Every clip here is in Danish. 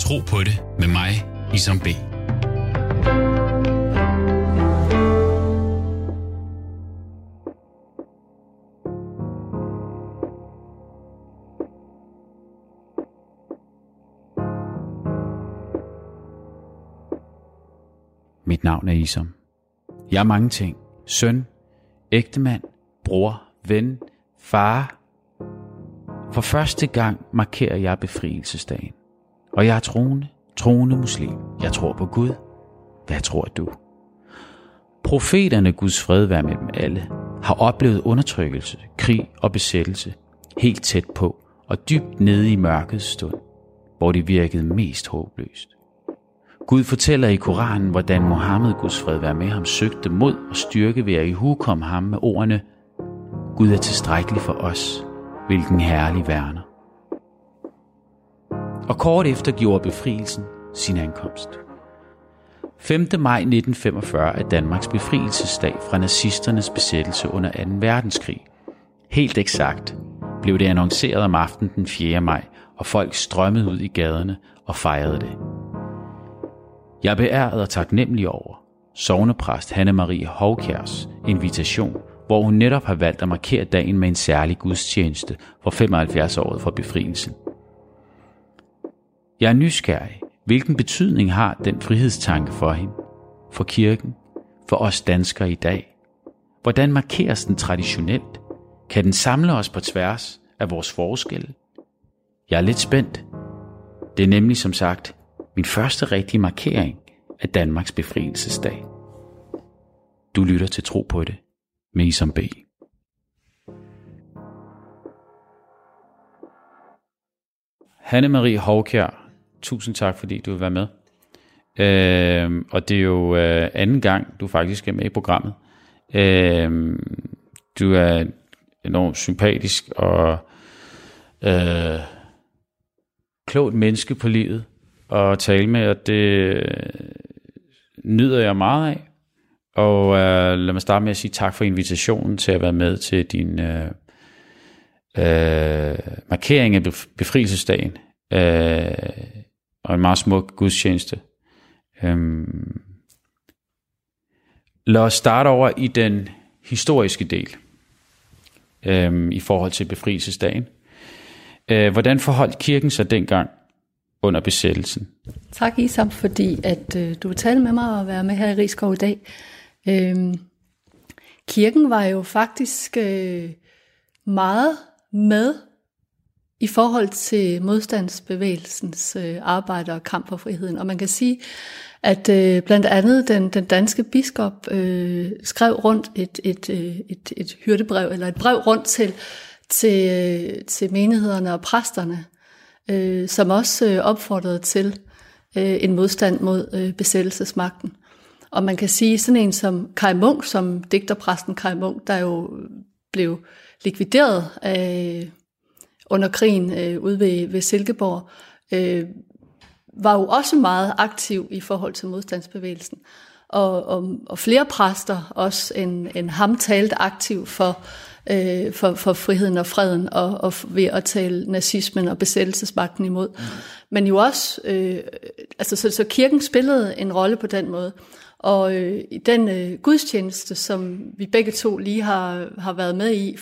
Tro på det med mig, Isam B. Mit navn er Isom. Jeg er mange ting. Søn, ægtemand, bror, ven, far. For første gang markerer jeg befrielsesdagen. Og jeg er troende, troende muslim. Jeg tror på Gud. Hvad tror du? Profeterne, Guds fred være med dem alle, har oplevet undertrykkelse, krig og besættelse helt tæt på og dybt nede i mørkets stund, hvor det virkede mest håbløst. Gud fortæller i Koranen, hvordan Mohammed, Guds fred være med ham, søgte mod og styrke ved at ihukomme ham med ordene, Gud er tilstrækkelig for os, hvilken herlig værner. Og kort efter gjorde befrielsen sin ankomst. 5. maj 1945 er Danmarks befrielsesdag fra nazisternes besættelse under 2. verdenskrig. Helt eksakt blev det annonceret om aftenen den 4. maj, og folk strømmede ud i gaderne og fejrede det. Jeg beæret og taknemmelig over sovnepræst Hanne-Marie Hovkjærs invitation, hvor hun netop har valgt at markere dagen med en særlig gudstjeneste for 75 år for befrielsen. Jeg er nysgerrig. Hvilken betydning har den frihedstanke for hende, for kirken, for os danskere i dag? Hvordan markeres den traditionelt? Kan den samle os på tværs af vores forskelle? Jeg er lidt spændt. Det er nemlig som sagt min første rigtige markering af Danmarks befrielsesdag. Du lytter til Tro på det med Isam B. Hanne-Marie Hovkjær, tusind tak, fordi du vil være med. Øh, og det er jo øh, anden gang, du faktisk er med i programmet. Øh, du er enormt sympatisk og øh, klogt menneske på livet at tale med, og det øh, nyder jeg meget af. Og øh, lad mig starte med at sige tak for invitationen til at være med til din øh, øh, markering af befrielsesdagen. Øh, og en meget smuk gudstjeneste. Øhm, lad os starte over i den historiske del øhm, i forhold til befrielsesdagen. Øh, hvordan forholdt kirken sig dengang under besættelsen? Tak Isam, fordi at øh, du vil tale med mig og være med her i Rigskov i dag. Øhm, kirken var jo faktisk øh, meget med i forhold til modstandsbevægelsens øh, arbejde og kamp for friheden. Og man kan sige, at øh, blandt andet den, den danske biskop øh, skrev rundt et, et, et, øh, et, et hyrdebrev, eller et brev rundt til, til, øh, til menighederne og præsterne, øh, som også øh, opfordrede til øh, en modstand mod øh, besættelsesmagten. Og man kan sige, sådan en som Kai Munk, som digterpræsten Kai Munk, der jo blev likvideret øh, under krigen øh, ude ved, ved Silkeborg, øh, var jo også meget aktiv i forhold til modstandsbevægelsen. Og, og, og flere præster også end, end ham talte aktiv for, øh, for, for friheden og freden, og, og ved at tale nazismen og besættelsesmagten imod. Mm. Men jo også, øh, altså så, så kirken spillede en rolle på den måde. Og øh, i den øh, gudstjeneste, som vi begge to lige har, har været med i,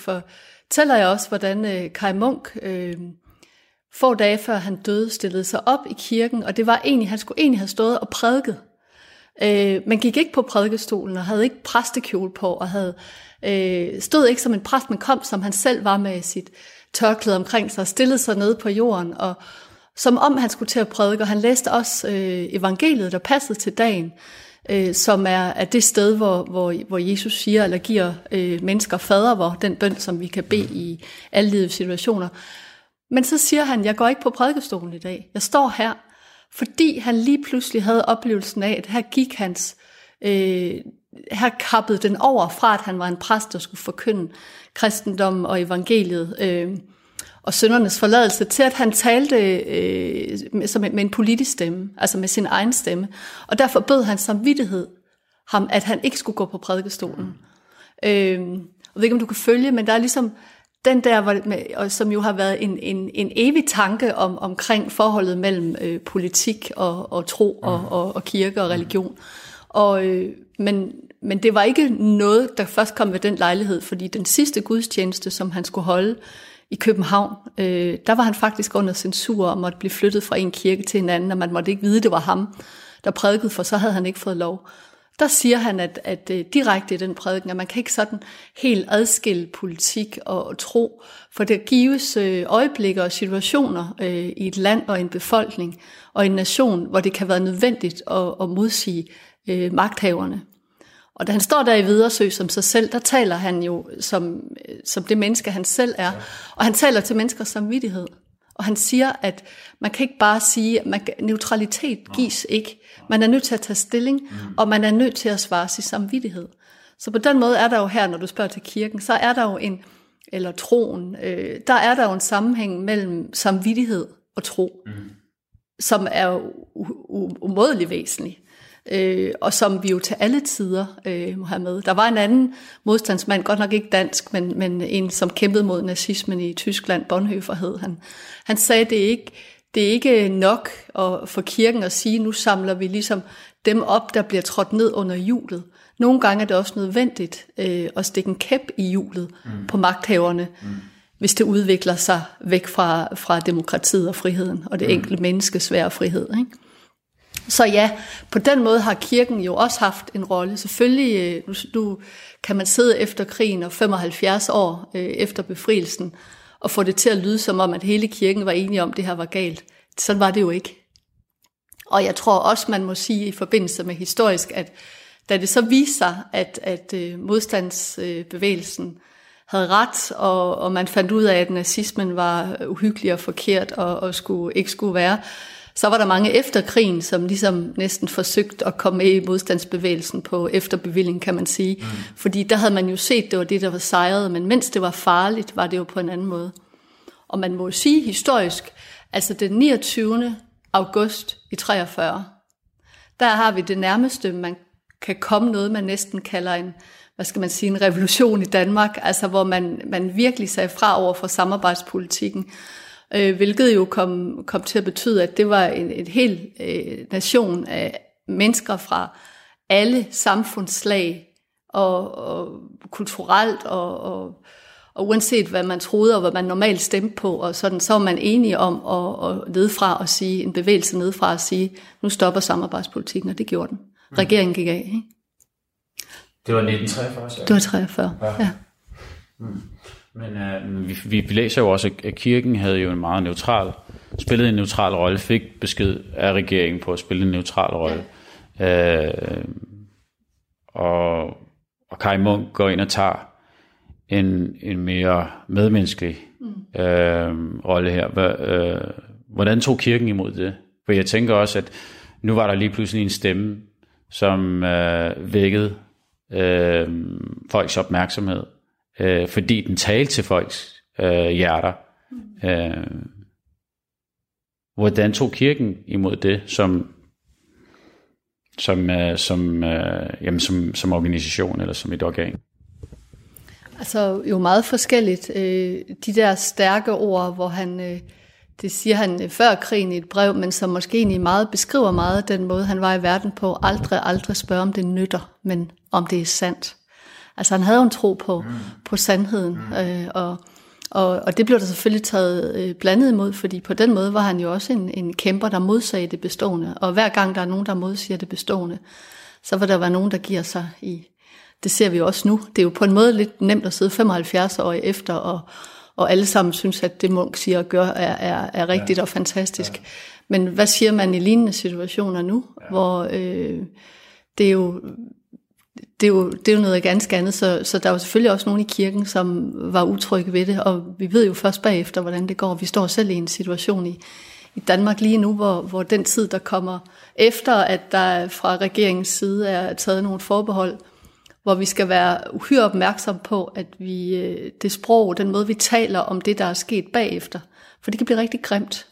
fortæller jeg også, hvordan øh, Kai Munk øh, få dage før han døde, stillede sig op i kirken, og det var egentlig, han skulle egentlig have stået og prædiket. Øh, man gik ikke på prædikestolen og havde ikke præstekjole på, og havde øh, stod ikke som en præst, men kom som han selv var med sit tørklæde omkring sig, og stillede sig ned på jorden, og som om han skulle til at prædike, og han læste også øh, evangeliet, der passede til dagen øh, som er, er det sted, hvor, hvor, hvor Jesus siger, eller giver øh, mennesker fader, hvor den bøn, som vi kan bede i alle livets situationer. Men så siger han, jeg går ikke på prædikestolen i dag. Jeg står her, fordi han lige pludselig havde oplevelsen af, at her gik hans, øh, her kappede den over fra, at han var en præst, der skulle forkynde kristendom og evangeliet. Øh, og søndernes forladelse, til at han talte øh, med, med en politisk stemme, altså med sin egen stemme. Og derfor bød han samvittighed ham, at han ikke skulle gå på prædikestolen. Øh, jeg ved ikke, om du kan følge, men der er ligesom, den der, hvor, med, og som jo har været en, en, en evig tanke om, omkring forholdet mellem øh, politik og, og tro og, og, og kirke og religion. Og, øh, men, men det var ikke noget, der først kom ved den lejlighed, fordi den sidste gudstjeneste, som han skulle holde i København, øh, der var han faktisk under censur og måtte blive flyttet fra en kirke til en anden, og man måtte ikke vide, det var ham, der prædikede, for så havde han ikke fået lov. Der siger han, at, at øh, direkte i den prædiken, at man kan ikke sådan helt adskille politik og, tro, for der gives øh, øjeblikke og situationer øh, i et land og en befolkning og en nation, hvor det kan være nødvendigt at, at modsige magthaverne. Og da han står der i Vidersø som sig selv, der taler han jo som, som det menneske, han selv er. Og han taler til menneskers samvittighed. Og han siger, at man kan ikke bare sige, at man, neutralitet gives ikke. Man er nødt til at tage stilling, og man er nødt til at svare sig samvittighed. Så på den måde er der jo her, når du spørger til kirken, så er der jo en, eller troen, øh, der er der jo en sammenhæng mellem samvittighed og tro, mm. som er umådelig væsentlig øh, og som vi jo til alle tider øh, må have med. Der var en anden modstandsmand, godt nok ikke dansk, men, men en, som kæmpede mod nazismen i Tyskland, Bonhoeffer hed han. Han sagde, det er ikke, det er ikke nok at, for kirken at sige, nu samler vi ligesom dem op, der bliver trådt ned under hjulet. Nogle gange er det også nødvendigt øh, at stikke en kæp i hjulet mm. på magthaverne, mm. hvis det udvikler sig væk fra, fra demokratiet og friheden, og det mm. enkelte menneskes svære frihed. Ikke? Så ja, på den måde har kirken jo også haft en rolle. Selvfølgelig, øh, nu, kan man sidde efter krigen og 75 år øh, efter befrielsen, og få det til at lyde som om, at hele kirken var enige om, at det her var galt. Sådan var det jo ikke. Og jeg tror også, man må sige i forbindelse med historisk, at da det så viste sig, at, at øh, modstandsbevægelsen øh, havde ret, og, og man fandt ud af, at nazismen var uhyggelig og forkert og, og skulle, ikke skulle være, så var der mange efter krigen, som ligesom næsten forsøgte at komme med i modstandsbevægelsen på efterbevilling, kan man sige. Mm. Fordi der havde man jo set, det var det, der var sejret, men mens det var farligt, var det jo på en anden måde. Og man må jo sige historisk, altså den 29. august i 43, der har vi det nærmeste, man kan komme noget, man næsten kalder en, hvad skal man sige, en revolution i Danmark, altså hvor man, man virkelig sagde fra over for samarbejdspolitikken, øh, hvilket jo kom, kom til at betyde, at det var en, en hel øh, nation af mennesker fra alle samfundslag og, og kulturelt og, og, og uanset hvad man troede og hvad man normalt stemte på, og sådan, så var man enige om at, at nedfra og sige, en bevægelse nedfra at sige, nu stopper samarbejdspolitikken, og det gjorde den. Mm. Regeringen gik af. Ikke? Det var 1943, så? Det var 43, ja. ja. Mm. Men øh, vi, vi læser jo også, at kirken havde jo en meget neutral, spillede en neutral rolle, fik besked af regeringen på at spille en neutral rolle. Ja. Øh, og, og Kai Munk går ind og tager en, en mere medmenneskelig mm. øh, rolle her. Hva, øh, hvordan tog kirken imod det? For jeg tænker også, at nu var der lige pludselig en stemme, som øh, vækkede øh, folks opmærksomhed øh, fordi den talte til folks øh, hjerter. Øh, hvordan tog kirken imod det som som, øh, som, øh, jamen, som, som organisation eller som et organ? Altså jo meget forskelligt. Øh, de der stærke ord, hvor han, øh, det siger han øh, før krigen i et brev, men som måske egentlig meget beskriver meget den måde, han var i verden på. Aldrig, aldrig spørge, om det nytter, men om det er sandt. Altså han havde en tro på, mm. på sandheden, mm. øh, og, og, og det blev der selvfølgelig taget øh, blandet imod, fordi på den måde var han jo også en, en kæmper, der modsagde det bestående. Og hver gang der er nogen, der modsiger det bestående, så vil der være nogen, der giver sig i. Det ser vi jo også nu. Det er jo på en måde lidt nemt at sidde 75 år efter, og, og alle sammen synes, at det Munk siger og gør er, er, er rigtigt ja. og fantastisk. Ja. Men hvad siger man i lignende situationer nu, ja. hvor øh, det er jo det er, jo, det er jo noget ganske andet, så, så der var selvfølgelig også nogen i kirken, som var utrygge ved det, og vi ved jo først bagefter, hvordan det går. Vi står selv i en situation i, i Danmark lige nu, hvor, hvor den tid, der kommer efter, at der fra regeringens side er taget nogle forbehold, hvor vi skal være uhyre opmærksom på, at vi øh, det sprog, den måde, vi taler om det, der er sket bagefter, for det kan blive rigtig grimt.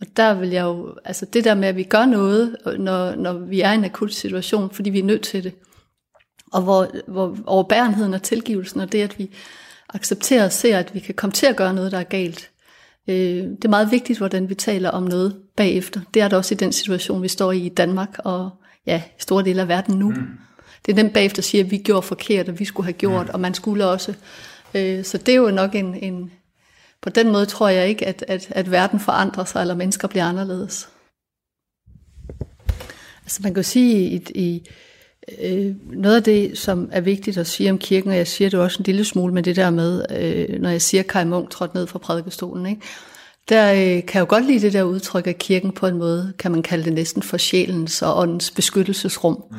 Og der vil jeg jo, altså det der med, at vi gør noget, når, når vi er i en akut situation, fordi vi er nødt til det, og hvor, hvor overbærenheden og tilgivelsen, og det, at vi acceptere og se, at vi kan komme til at gøre noget, der er galt. Øh, det er meget vigtigt, hvordan vi taler om noget bagefter. Det er det også i den situation, vi står i i Danmark og ja, i store dele af verden nu. Mm. Det er den bagefter siger, at vi gjorde forkert, og vi skulle have gjort, mm. og man skulle også. Øh, så det er jo nok en, en... På den måde tror jeg ikke, at, at, at verden forandrer sig, eller mennesker bliver anderledes. Altså man kan jo sige, i, i øh, noget af det, som er vigtigt at sige om kirken, og jeg siger det også en lille smule med det der med, øh, når jeg siger, Kai Munk trådte ned fra prædikestolen, ikke? der øh, kan jeg jo godt lide det der udtryk af kirken på en måde, kan man kalde det næsten for sjælens og åndens beskyttelsesrum. Mm.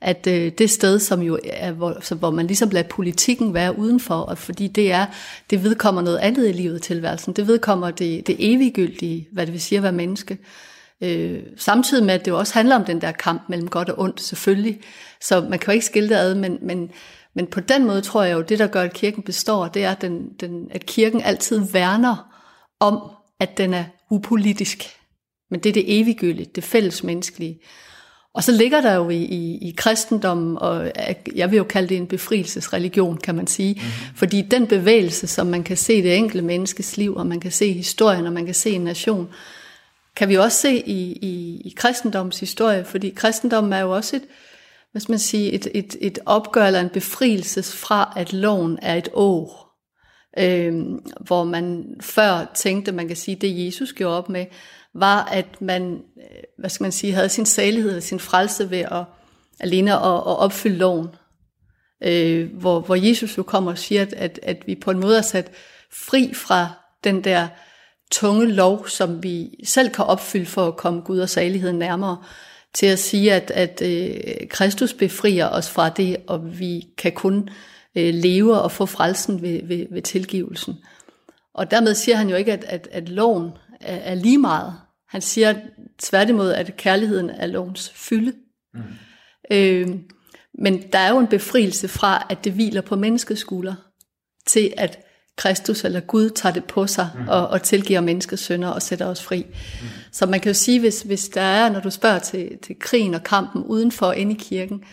At øh, det sted, som jo er, hvor, så, hvor man ligesom lader politikken være udenfor, og fordi det er, det vedkommer noget andet i livet tilværelsen. Det vedkommer det, det eviggyldige, hvad det vil sige at være menneske. Øh, samtidig med, at det jo også handler om den der kamp mellem godt og ondt, selvfølgelig. Så man kan jo ikke skille det ad, men, men, men på den måde tror jeg jo, det der gør, at kirken består, det er, den, den, at kirken altid værner om, at den er upolitisk. Men det er det eviggyldige, det fællesmenneskelige. Og så ligger der jo i, i, i kristendommen, og jeg vil jo kalde det en befrielsesreligion, kan man sige. Mm-hmm. Fordi den bevægelse, som man kan se i det enkelte menneskes liv, og man kan se historien, og man kan se en nation, kan vi også se i, i, i kristendommens historie, fordi kristendommen er jo også et, hvad skal man sige, et, et, et opgør eller en befrielse fra, at loven er et år. Øh, hvor man før tænkte, man kan sige, det Jesus gjorde op med, var, at man, øh, hvad skal man sige, havde sin salighed og sin frelse ved at alene at, at opfylde loven. Øh, hvor, hvor Jesus jo kommer og siger, at, at, at vi på en måde er sat fri fra den der tunge lov, som vi selv kan opfylde for at komme Gud og saligheden nærmere, til at sige, at, at øh, Kristus befrier os fra det, og vi kan kun øh, leve og få frelsen ved, ved, ved tilgivelsen. Og dermed siger han jo ikke, at, at, at loven er, er lige meget. Han siger tværtimod, at kærligheden er lovens fylde. Mm. Øh, men der er jo en befrielse fra, at det hviler på menneskets skulder, til at Kristus eller Gud tager det på sig mm. og, og tilgiver menneskets synder og sætter os fri. Mm. Så man kan jo sige, hvis, hvis der er, når du spørger til, til krigen og kampen udenfor inde i kirken,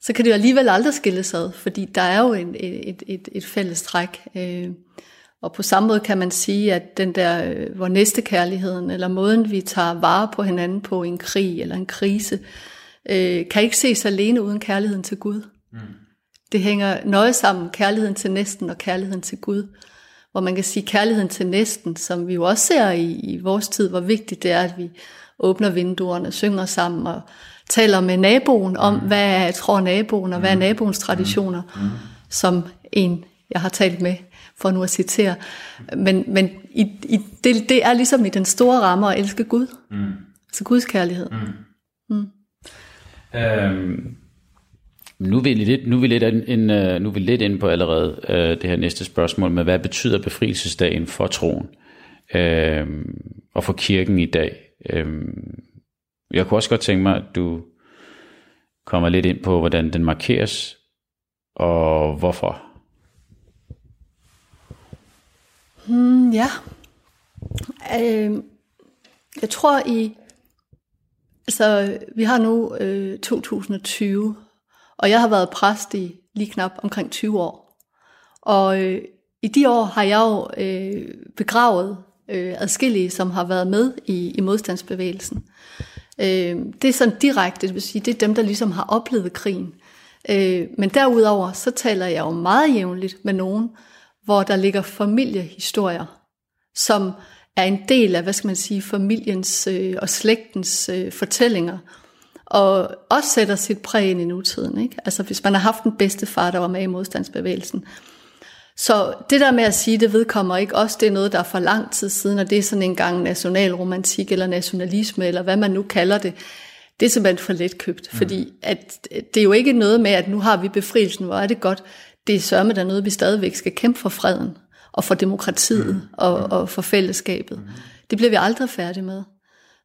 så kan det jo alligevel aldrig skilles ad, fordi der er jo en, et, et, et fælles træk. Øh, og på samme måde kan man sige, at den der, øh, hvor næstekærligheden, eller måden vi tager vare på hinanden på i en krig eller en krise, øh, kan ikke ses alene uden kærligheden til Gud. Mm. Det hænger nøje sammen, kærligheden til næsten og kærligheden til Gud. Hvor man kan sige kærligheden til næsten, som vi jo også ser i, i vores tid, hvor vigtigt det er, at vi åbner vinduerne, synger sammen og taler med naboen om, mm. hvad er, tror naboen, og hvad er mm. naboens traditioner, mm. som en, jeg har talt med, for nu at citere. Men, men i, i, det, det er ligesom i den store ramme at elske Gud. Mm. Altså Guds kærlighed. Mm. Mm. Øhm, nu er vi lidt, nu er vi lidt, en, øh, nu er vi lidt inde på allerede øh, det her næste spørgsmål med, hvad betyder befrielsesdagen for troen øh, og for kirken i dag? Øh, jeg kunne også godt tænke mig, at du kommer lidt ind på, hvordan den markeres og hvorfor. Hmm, ja. Øh, jeg tror i, altså vi har nu øh, 2020, og jeg har været præst i lige knap omkring 20 år. Og øh, i de år har jeg jo øh, begravet øh, adskillige, som har været med i, i modstandsbevægelsen. Øh, det er sådan direkte, det vil sige, det er dem, der ligesom har oplevet krigen. Øh, men derudover, så taler jeg jo meget jævnligt med nogen, hvor der ligger familiehistorier, som er en del af, hvad skal man sige, familiens øh, og slægtens øh, fortællinger, og også sætter sit præg ind i nutiden. Ikke? Altså hvis man har haft en bedste far, der var med i modstandsbevægelsen. Så det der med at sige, det vedkommer ikke også, det er noget, der er for lang tid siden, og det er sådan en gang nationalromantik eller nationalisme, eller hvad man nu kalder det, det er simpelthen for let købt. Mm. Fordi at det er jo ikke noget med, at nu har vi befrielsen, hvor er det godt. Det er sørme der noget, vi stadigvæk skal kæmpe for freden, og for demokratiet, mm. og, og for fællesskabet. Mm. Det bliver vi aldrig færdige med.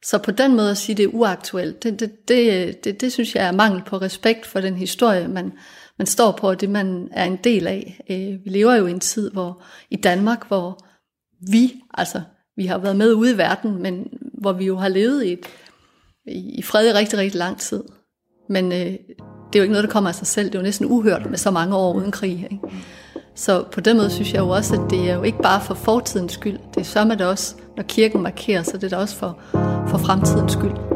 Så på den måde at sige, at det er uaktuelt, det, det, det, det, det synes jeg er mangel på respekt for den historie, man, man står på, og det man er en del af. Øh, vi lever jo i en tid, hvor i Danmark, hvor vi, altså vi har været med ude i verden, men hvor vi jo har levet i, et, i fred i rigtig, rigtig lang tid. Men øh, det er jo ikke noget, der kommer af sig selv. Det er jo næsten uhørt med så mange år uden krig. Ikke? Så på den måde synes jeg jo også, at det er jo ikke bare for fortidens skyld. Det er sørme det også, når kirken markerer, så det er det også for, for fremtidens skyld.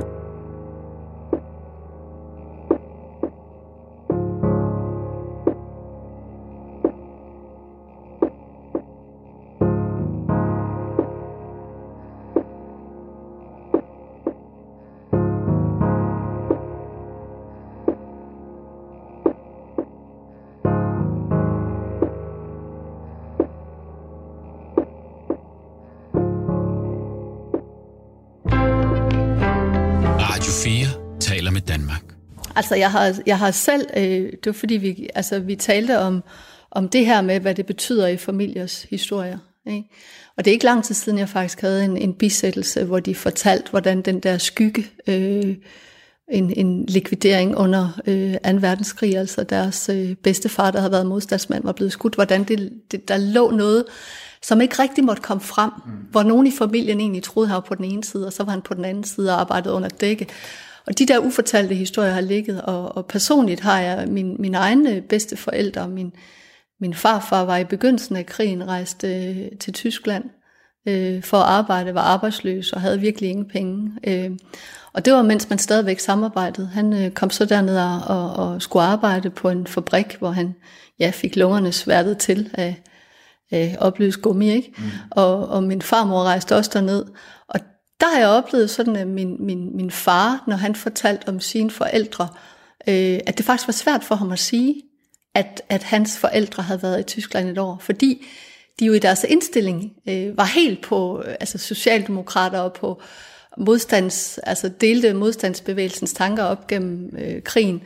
4 taler med Danmark. Altså, jeg har, jeg har selv, øh, det var fordi vi, altså, vi talte om, om det her med, hvad det betyder i familiers historier. Ikke? Og det er ikke lang tid siden, jeg faktisk havde en, en bisættelse, hvor de fortalte, hvordan den der skygge, øh, en, en likvidering under øh, 2. verdenskrig, altså deres øh, bedstefar, der havde været modstandsmand, var blevet skudt, hvordan det, det, der lå noget, som ikke rigtig måtte komme frem, mm. hvor nogen i familien egentlig troede, han var på den ene side, og så var han på den anden side og arbejdede under dække. Og de der ufortalte historier har ligget, og, og personligt har jeg min, min egne bedste forældre, min, min farfar var i begyndelsen af krigen rejst øh, til Tyskland øh, for at arbejde, var arbejdsløs og havde virkelig ingen penge. Øh, og det var mens man stadigvæk samarbejdede. Han øh, kom så derned og, og, og skulle arbejde på en fabrik, hvor han ja, fik lungerne sværtet til af, af opløst gummi. Ikke? Mm. Og, og min farmor rejste også derned. Og der har jeg oplevet sådan, at min, min, min far, når han fortalte om sine forældre, øh, at det faktisk var svært for ham at sige, at, at hans forældre havde været i Tyskland et år, fordi de jo i deres indstilling øh, var helt på øh, altså socialdemokrater og på modstands, altså delte modstandsbevægelsens tanker op gennem øh, krigen.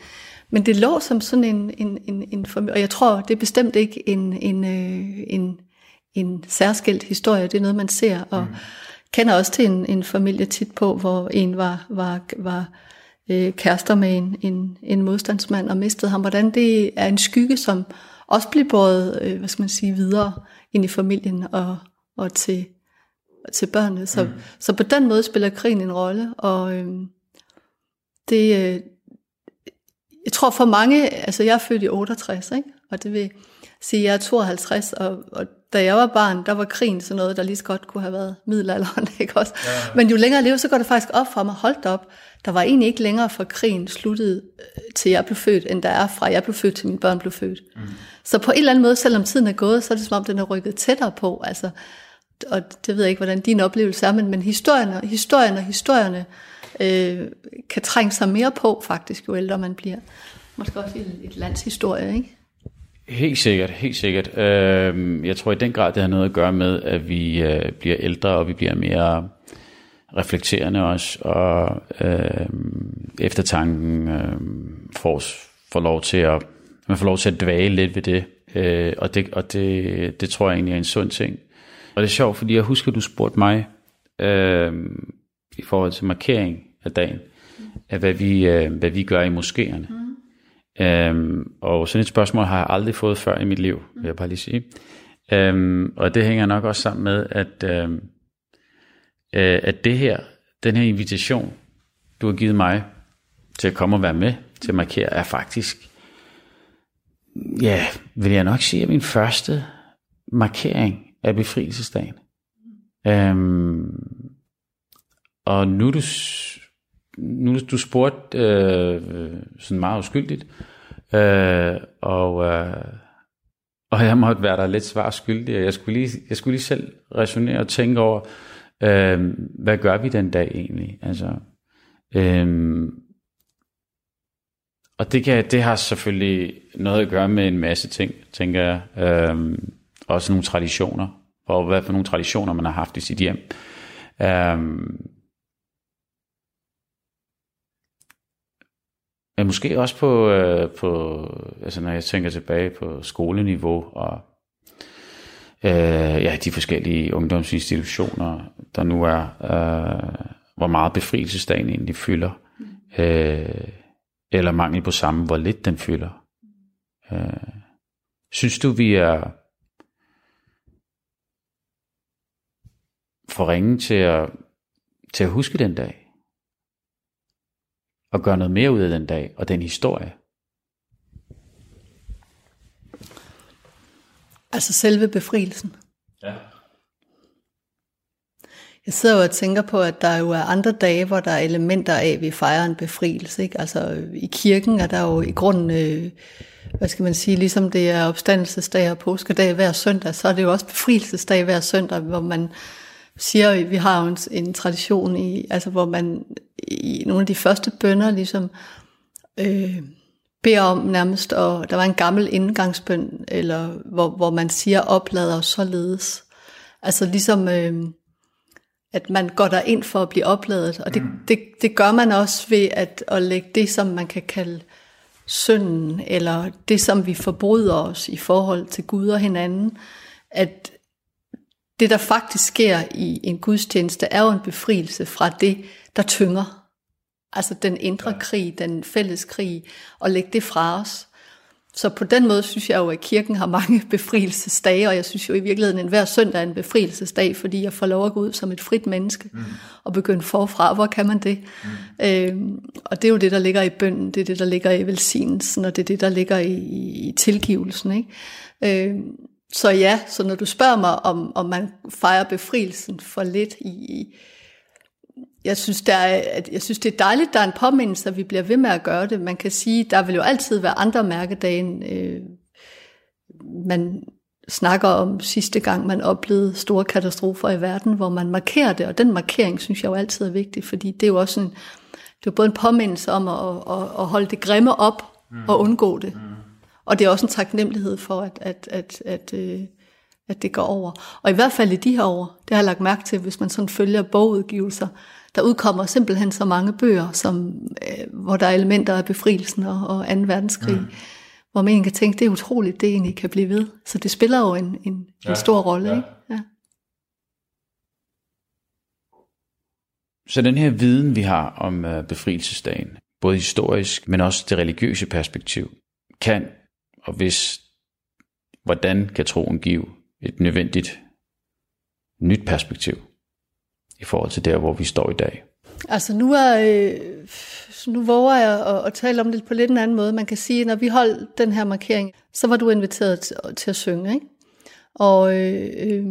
Men det lå som sådan en, en, en, en og jeg tror, det er bestemt ikke en, en, øh, en, en særskilt historie, det er noget, man ser, og mm. kender også til en, en familie tit på, hvor en var, var, var øh, kærester med en, en, en modstandsmand og mistede ham. Hvordan det er en skygge, som også bliver båret, øh, hvad skal man sige, videre ind i familien og, og til, til børnene. Så, mm. så på den måde spiller krigen en rolle, og øh, det, øh, jeg tror for mange, altså jeg er født i 68, ikke? og det vil sige, at jeg er 52, og, og da jeg var barn, der var krigen sådan noget, der lige så godt kunne have været middelalderen, ikke også? Ja. Men jo længere jeg lever, så går det faktisk op for mig, holdt op, der var egentlig ikke længere fra krigen sluttede, øh, til jeg blev født, end der er fra jeg blev født, til mine børn blev født. Mm. Så på en eller anden måde, selvom tiden er gået, så er det som om, den er rykket tættere på, altså, og det ved jeg ikke, hvordan din oplevelse er, men, men historierne, historierne og historierne øh, kan trænge sig mere på, faktisk, jo ældre man bliver. Måske også i et lands historie, ikke? Helt sikkert, helt sikkert. Øh, jeg tror i den grad, det har noget at gøre med, at vi øh, bliver ældre, og vi bliver mere reflekterende også, og øh, eftertanken øh, får, får lov til at, man får lov til at dvæle lidt ved det, øh, og, det, og det, det tror jeg egentlig er en sund ting. Og det er sjovt, fordi jeg husker, du spurgte mig øh, i forhold til markering af dagen, af hvad vi, øh, hvad vi gør i moskéerne. Mm. Øhm, og sådan et spørgsmål har jeg aldrig fået før i mit liv, vil jeg bare lige sige. Øhm, og det hænger nok også sammen med, at, øhm, øh, at det her, den her invitation, du har givet mig til at komme og være med til at markere, er faktisk, ja, vil jeg nok sige, at min første markering af befrielsesdagen. Øhm, og nu du, nu du spurgt øh, sådan meget uskyldigt, øh, og, øh, og jeg måtte være der lidt svar skyldig, og jeg skulle lige, jeg skulle lige selv resonere og tænke over, øh, hvad gør vi den dag egentlig? Altså, øh, og det, kan, det har selvfølgelig noget at gøre med en masse ting, tænker jeg. Øh, også nogle traditioner, og hvad for nogle traditioner man har haft i sit hjem. Øh, Men måske også på, øh, på altså når jeg tænker tilbage på skoleniveau og øh, ja, de forskellige ungdomsinstitutioner, der nu er, øh, hvor meget befrielsesdagen egentlig fylder, øh, eller mangel på samme, hvor lidt den fylder. Øh, synes du, vi er for ringe til at, til at huske den dag? Og gøre noget mere ud af den dag og den historie. Altså selve befrielsen. Ja. Jeg sidder jo og tænker på, at der jo er andre dage, hvor der er elementer af, at vi fejrer en befrielse. Ikke? Altså i kirken er der jo i grunden, øh, hvad skal man sige, ligesom det er opstandelsesdag og påskedag hver søndag, så er det jo også befrielsesdag hver søndag, hvor man siger, vi har jo en, en tradition i, altså hvor man i nogle af de første bønder ligesom øh, beder om nærmest, og der var en gammel indgangsbøn, eller hvor, hvor man siger, oplader således. Altså ligesom... Øh, at man går der ind for at blive opladet, og det, mm. det, det gør man også ved at, at lægge det, som man kan kalde synden, eller det, som vi forbryder os i forhold til Gud og hinanden, at det, der faktisk sker i en gudstjeneste, er jo en befrielse fra det, der tynger. Altså den indre krig, den fælles krig, og lægge det fra os. Så på den måde synes jeg jo, at kirken har mange befrielsesdage, og jeg synes jo i virkeligheden, at hver søndag er en befrielsesdag, fordi jeg får lov at gå ud som et frit menneske mm. og begynde forfra. Hvor kan man det? Mm. Øhm, og det er jo det, der ligger i bønden, det er det, der ligger i velsignelsen, og det er det, der ligger i, i tilgivelsen. Ikke? Øhm, så ja, så når du spørger mig, om, om man fejrer befrielsen for lidt i, jeg synes, der er, jeg synes, det er dejligt, der er en påmindelse, at vi bliver ved med at gøre det. Man kan sige, der vil jo altid være andre mærkedage. Øh, man snakker om sidste gang, man oplevede store katastrofer i verden, hvor man markerer det, og den markering synes jeg jo altid er vigtig, fordi det er jo også en, det er både en påmindelse om at, at, at holde det grimme op mm. og undgå det. Mm. mm. Og det er også en taknemmelighed for, at, at, at, at, øh, at det går over. Og i hvert fald i de her år, det har jeg lagt mærke til, hvis man sådan følger bogudgivelser, der udkommer simpelthen så mange bøger, som, øh, hvor der er elementer af befrielsen og, og 2. verdenskrig, mm. hvor man kan tænke, det er utroligt, det egentlig kan blive ved. Så det spiller jo en, en, ja, en stor rolle. Ja. Ikke? Ja. Så den her viden, vi har om uh, befrielsesdagen, både historisk, men også det religiøse perspektiv, kan, og hvis, hvordan kan troen give et nødvendigt nyt perspektiv i forhold til der, hvor vi står i dag? Altså nu, er, øh, nu våger jeg at, at tale om det på lidt en anden måde. Man kan sige, at når vi holdt den her markering, så var du inviteret til, til at synge. Ikke? Og øh, øh,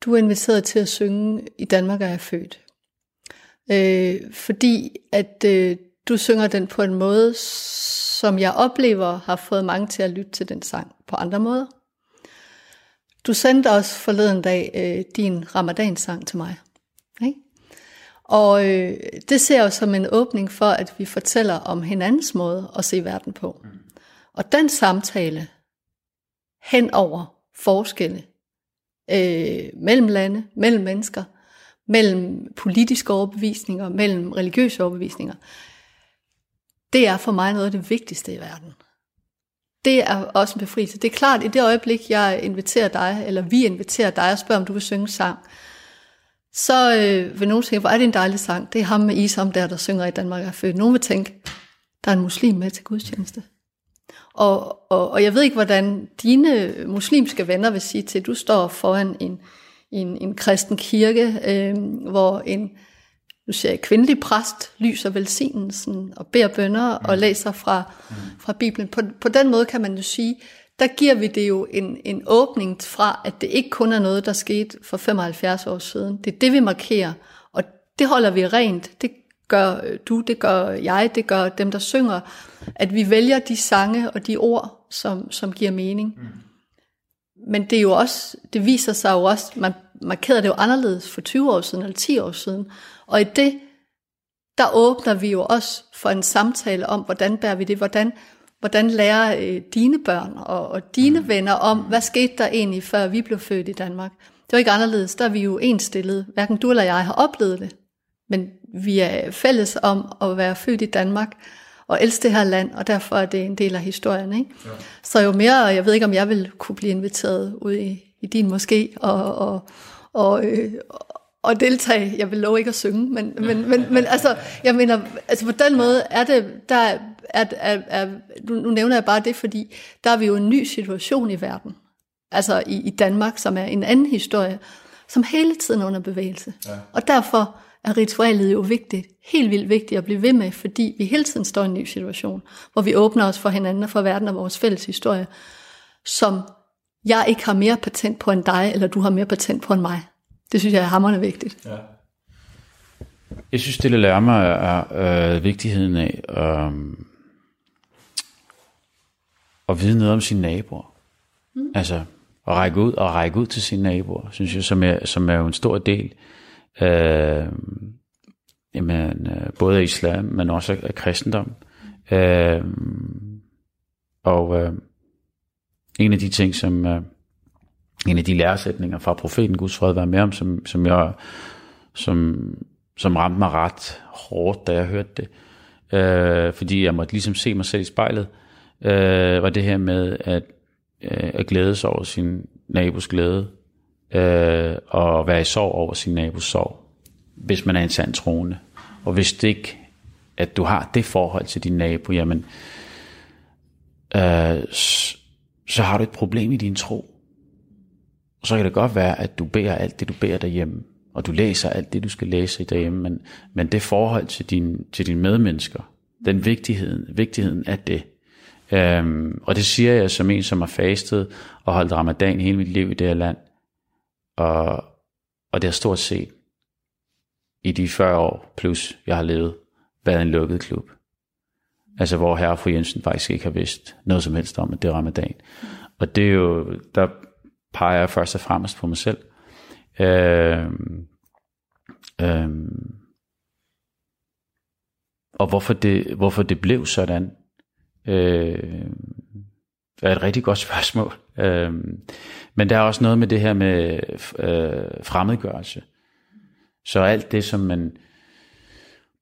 du er inviteret til at synge I Danmark er jeg født. Øh, fordi at øh, du synger den på en måde, som jeg oplever har fået mange til at lytte til den sang på andre måder. Du sendte også forleden dag øh, din ramadansang til mig. Ikke? Og øh, det ser jeg jo som en åbning for, at vi fortæller om hinandens måde at se verden på. Og den samtale hen over forskelle øh, mellem lande, mellem mennesker, mellem politiske overbevisninger, mellem religiøse overbevisninger, det er for mig noget af det vigtigste i verden. Det er også en befrielse. Det er klart, i det øjeblik, jeg inviterer dig, eller vi inviterer dig og spørger, om du vil synge sang, så øh, vil nogen tænke, hvor er det en dejlig sang. Det er ham med Isam der, der synger i Danmark er født. Nogen vil tænke, der er en muslim med til gudstjeneste. Og, og, og jeg ved ikke, hvordan dine muslimske venner vil sige til, at du står foran en, en, en kristen kirke, øh, hvor en nu siger jeg, kvindelig præst lyser velsignelsen og beder bønder mm. og læser fra, mm. fra Bibelen. På, på den måde kan man jo sige, der giver vi det jo en, en åbning fra, at det ikke kun er noget, der skete for 75 år siden. Det er det, vi markerer, og det holder vi rent. Det gør du, det gør jeg, det gør dem, der synger, at vi vælger de sange og de ord, som, som giver mening. Mm. Men det er jo også, det viser sig jo også, man markerede det jo anderledes for 20 år siden eller 10 år siden. Og i det, der åbner vi jo også for en samtale om, hvordan bærer vi det, hvordan hvordan lærer øh, dine børn og, og dine mm. venner om, hvad skete der egentlig, før vi blev født i Danmark? Det var ikke anderledes, der er vi jo enstillet. Hverken du eller jeg har oplevet det, men vi er fælles om at være født i Danmark og elske det her land, og derfor er det en del af historien. Ikke? Ja. Så jo mere, og jeg ved ikke, om jeg vil kunne blive inviteret ud i, i din moské og, og, og, øh, og deltage. Jeg vil love ikke at synge, men, men, men, men altså, jeg mener, altså på den måde er det, der er, er, er, nu, nu nævner jeg bare det, fordi der er vi jo en ny situation i verden. Altså i, i Danmark, som er en anden historie, som hele tiden er under bevægelse. Ja. Og derfor er ritualet jo vigtigt, helt vildt vigtigt at blive ved med, fordi vi hele tiden står i en ny situation, hvor vi åbner os for hinanden og for verden og vores fælles historie, som jeg ikke har mere patent på end dig, eller du har mere patent på end mig. Det synes jeg er hammerende vigtigt. Ja. Jeg synes, det lærer mig er øh, vigtigheden af øh, at vide noget om sine naboer. Mm. Altså at række ud og række ud til sine naboer, synes jeg, som er, som er jo en stor del øh, jamen, både af islam, men også af kristendom. Øh, og øh, en af de ting, som øh, en af de læresætninger fra profeten Guds fred var med om, som, som jeg som, som ramte mig ret hårdt, da jeg hørte det, øh, fordi jeg måtte ligesom se mig selv i spejlet, øh, var det her med at, øh, at glæde sig over sin nabos glæde, øh, og være i sorg over sin nabos sorg, hvis man er en sand troende. Og hvis det ikke, at du har det forhold til din nabo, jamen, øh, så har du et problem i din tro. Og så kan det godt være, at du beder alt det, du beder derhjemme, og du læser alt det, du skal læse derhjemme, men, men det forhold til, din, til dine medmennesker, den vigtigheden, vigtigheden af det, øhm, og det siger jeg som en, som har fastet og holdt ramadan hele mit liv i det her land, og, og det har stort set i de 40 år plus, jeg har levet, været en lukket klub. Altså hvor herre og fru Jensen faktisk ikke har vidst noget som helst om, at det er ramadan. Og det er jo, der peger jeg først og fremmest på mig selv. Øh, øh, og hvorfor det, hvorfor det blev sådan, øh, er et rigtig godt spørgsmål. Øh, men der er også noget med det her med øh, fremmedgørelse. Så alt det, som man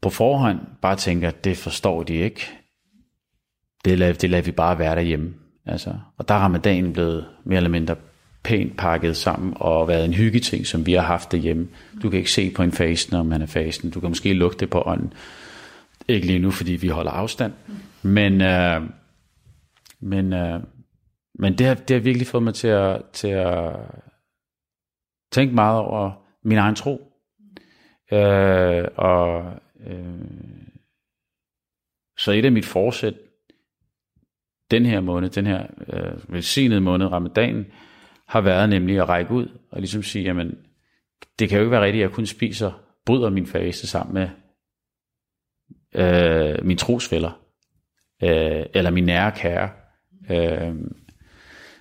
på forhånd bare tænker, det forstår de ikke, det lader, det lader vi bare være derhjemme. Altså, og der har ramadan blevet mere eller mindre pænt pakket sammen og været en hyggeting, som vi har haft derhjemme. Du kan ikke se på en fasten, når man er fasen. Du kan måske lugte på ånden. Ikke lige nu, fordi vi holder afstand. Men, øh, men, øh, men det, har, det har virkelig fået mig til at, til at tænke meget over min egen tro. Øh, og øh, så et af mit forsæt den her måned, den her øh, velsignede måned, ramadanen, har været nemlig at række ud og ligesom sige, jamen, det kan jo ikke være rigtigt, at jeg kun spiser, bryder min fase sammen med øh, min trosfælder, øh, eller min nære kære. Øh,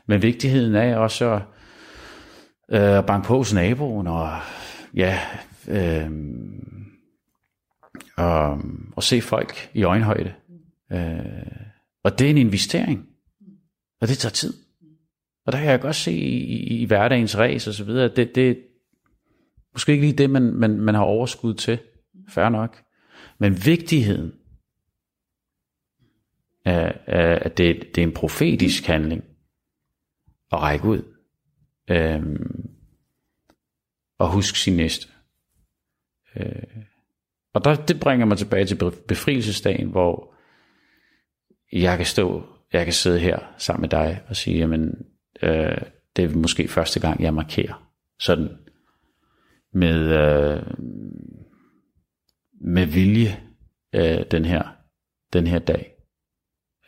men vigtigheden er også at øh, banke på hos naboen, og ja, øh, og, og se folk i øjenhøjde. Øh, og det er en investering, og det tager tid. Og der kan jeg godt se i, i, i hverdagens race og så videre, at det, det måske ikke lige det, man, man, man har overskud til. Færre nok. Men vigtigheden af, af at det, det er en profetisk handling at række ud. Øhm, og huske sin næste. Øh, og der, det bringer mig tilbage til befrielsesdagen, hvor jeg kan stå, jeg kan sidde her sammen med dig og sige, jamen, øh, det er måske første gang, jeg markerer sådan med, øh, med vilje øh, den, her, den her dag.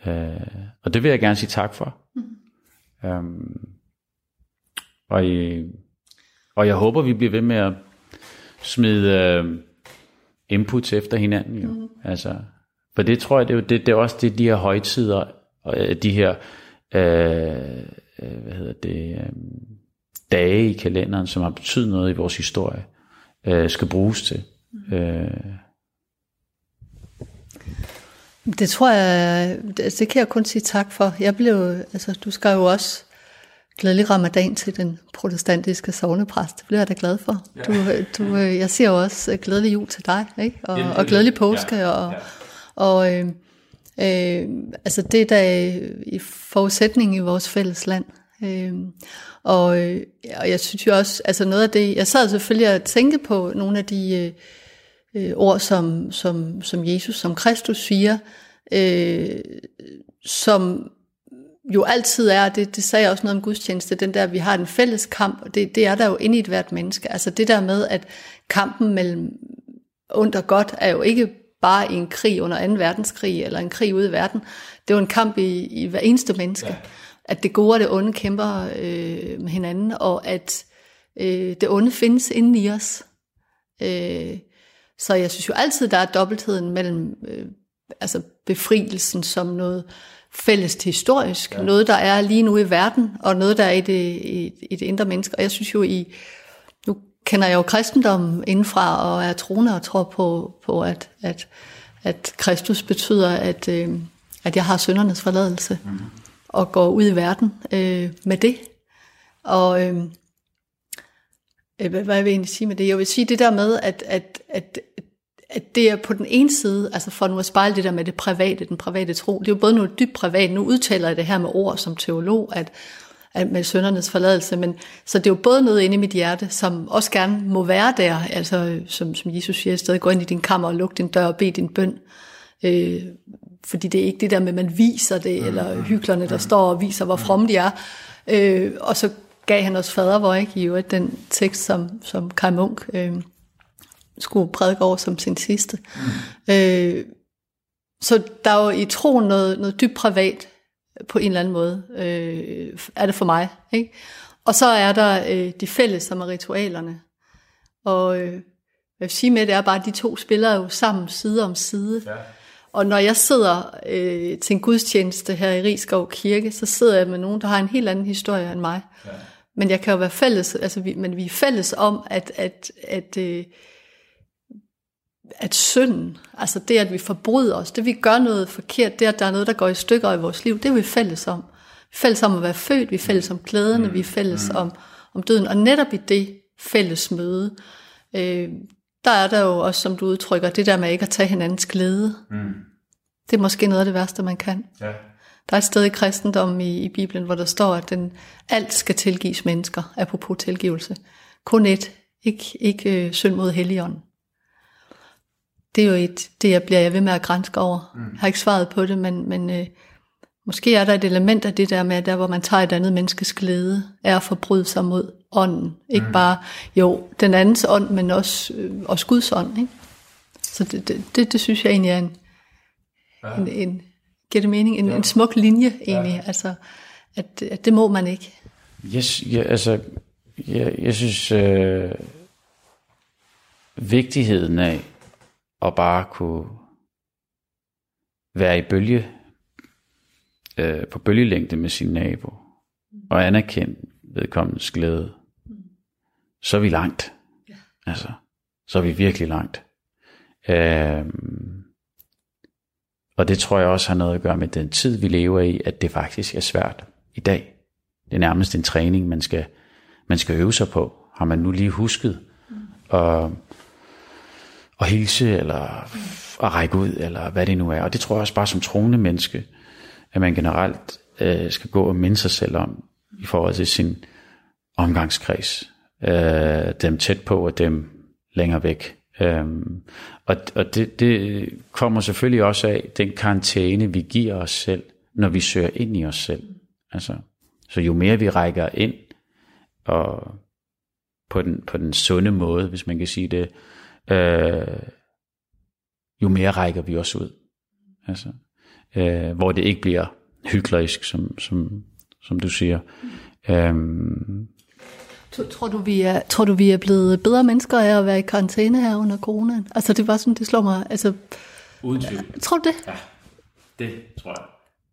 Øh, og det vil jeg gerne sige tak for. Mm. Um, og, I, og jeg håber, vi bliver ved med at smide øh, inputs efter hinanden. Jo. Mm. Altså, for det tror jeg, det er, det, det er også det, de her højtider, og øh, de her øh, øh, hvad hedder det, øh, dage i kalenderen, som har betydet noget i vores historie, øh, skal bruges til. Mm. Øh. Det tror jeg, det, det kan jeg kun sige tak for. Jeg blev, altså du skrev jo også glædelig ramadan til den protestantiske sovnepræst. Det bliver jeg da glad for. Ja. Du, du, jeg siger jo også glædelig jul til dig, ikke? Og, og glædelig påske, ja. og, ja. og øh, Øh, altså det der er i forudsætning i vores fælles land. Øh, og, og jeg synes jo også, altså noget af det, jeg sad selvfølgelig og tænkte på nogle af de øh, øh ord, som, som, som Jesus, som Kristus siger, øh, som jo altid er, det, det sagde jeg også noget om gudstjeneste, den der, vi har en fælles kamp, og det, det er der jo inde i et hvert menneske. Altså det der med, at kampen mellem ondt og godt er jo ikke bare i en krig under 2. verdenskrig, eller en krig ude i verden. Det var en kamp i, i hver eneste menneske. Ja. at det gode og det onde kæmper øh, med hinanden, og at øh, det onde findes inden i os. Øh, så jeg synes jo altid, der er dobbeltheden mellem øh, altså befrielsen som noget fælles historisk, ja. noget der er lige nu i verden, og noget der er i det, i, i det indre menneske. Og jeg synes jo i, kender jeg jo kristendommen indenfra, og er troende og tror på, på at, at, at Kristus betyder, at, øh, at jeg har søndernes forladelse, mm. og går ud i verden øh, med det. Og øh, øh hvad, hvad vil jeg egentlig sige med det? Jeg vil sige det der med, at, at, at at det er på den ene side, altså for nu at spejle det der med det private, den private tro, det er jo både noget dybt privat, nu udtaler jeg det her med ord som teolog, at, at med søndernes forladelse, men så det er jo både noget inde i mit hjerte, som også gerne må være der, altså som, som Jesus siger, stadig gå ind i din kammer og luk din dør og bed din bøn, øh, fordi det er ikke det der med, at man viser det, eller hyklerne, der står og viser, hvor fromme de er, øh, og så gav han os fadervor, ikke, i øvrigt den tekst, som, som Kai Munk øh, skulle prædike over som sin sidste. Mm. Øh, så der er jo i troen noget, noget dybt privat på en eller anden måde, øh, er det for mig. Ikke? Og så er der øh, de fælles, som er ritualerne. Og øh, jeg vil sige med, det er bare, at de to spiller jo sammen side om side. Ja. Og når jeg sidder øh, til en gudstjeneste her i Rigskov Kirke, så sidder jeg med nogen, der har en helt anden historie end mig. Ja. Men jeg kan jo være fælles, altså vi, men vi er fælles om, at, at, at øh, at synden, altså det, at vi forbryder os, det vi gør noget forkert, det at der er noget, der går i stykker i vores liv, det er vi fælles om. Vi er fælles om at være født, vi er fælles om glæderne, mm. vi er fælles mm. om, om døden. Og netop i det fælles møde, øh, der er der jo også, som du udtrykker, det der med ikke at tage hinandens glæde. Mm. Det er måske noget af det værste, man kan. Ja. Der er et sted i kristendommen i, i Bibelen, hvor der står, at den, alt skal tilgives mennesker, apropos tilgivelse. Kun et, ikke, ikke øh, synd mod helligånden det er jo et, det jeg bliver jeg ved med at grænske over. Mm. Jeg har ikke svaret på det, men, men øh, måske er der et element af det der med, der hvor man tager et andet menneskes glæde, er at forbryde sig mod ånden. Ikke mm. bare, jo, den andens ånd, men også, øh, også Guds ånd. Ikke? Så det, det, det, det synes jeg egentlig er en, ja. en, en giver det mening, en, ja. en smuk linje egentlig, ja. altså, at, at det må man ikke. Yes, ja, altså, jeg, jeg synes, øh, vigtigheden af, og bare kunne være i bølge, øh, på bølgelængde med sin nabo, og anerkende vedkommendes glæde, så er vi langt. Altså, så er vi virkelig langt. Øh, og det tror jeg også har noget at gøre med den tid, vi lever i, at det faktisk er svært i dag. Det er nærmest en træning, man skal, man skal øve sig på. Har man nu lige husket mm. og at hilse, eller at række ud, eller hvad det nu er. Og det tror jeg også bare som troende menneske, at man generelt øh, skal gå og minde sig selv om, i forhold til sin omgangskreds. Øh, dem tæt på, og dem længere væk. Øhm, og og det, det kommer selvfølgelig også af den karantæne, vi giver os selv, når vi søger ind i os selv. Altså, så jo mere vi rækker ind, og på den, på den sunde måde, hvis man kan sige det, øh, jo mere rækker vi også ud. Altså, øh, hvor det ikke bliver hyklerisk, som, som, som du siger. Øhm, Tror du, vi er, tror du, vi er blevet bedre mennesker af at være i karantæne her under coronaen? Altså, det var sådan, det slår mig. Altså, Uden tvivl. Tror du det? Ja, det tror jeg.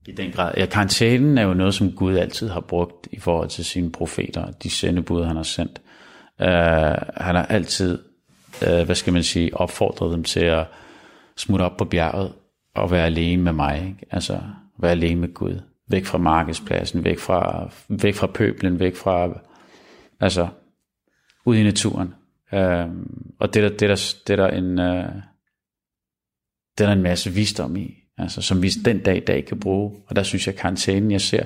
I den grad. Ja, karantænen er jo noget, som Gud altid har brugt i forhold til sine profeter, de sendebud, han har sendt. Uh, han har altid øh, hvad skal man sige, opfordret dem til at smutte op på bjerget og være alene med mig. Ikke? Altså være alene med Gud. Væk fra markedspladsen, væk fra, væk fra pøblen, væk fra, altså ud i naturen. Øh, og det er der, det der, det er der en, øh, det er der en masse visdom i, altså, som vi den dag i dag kan bruge. Og der synes jeg, karantænen, jeg ser,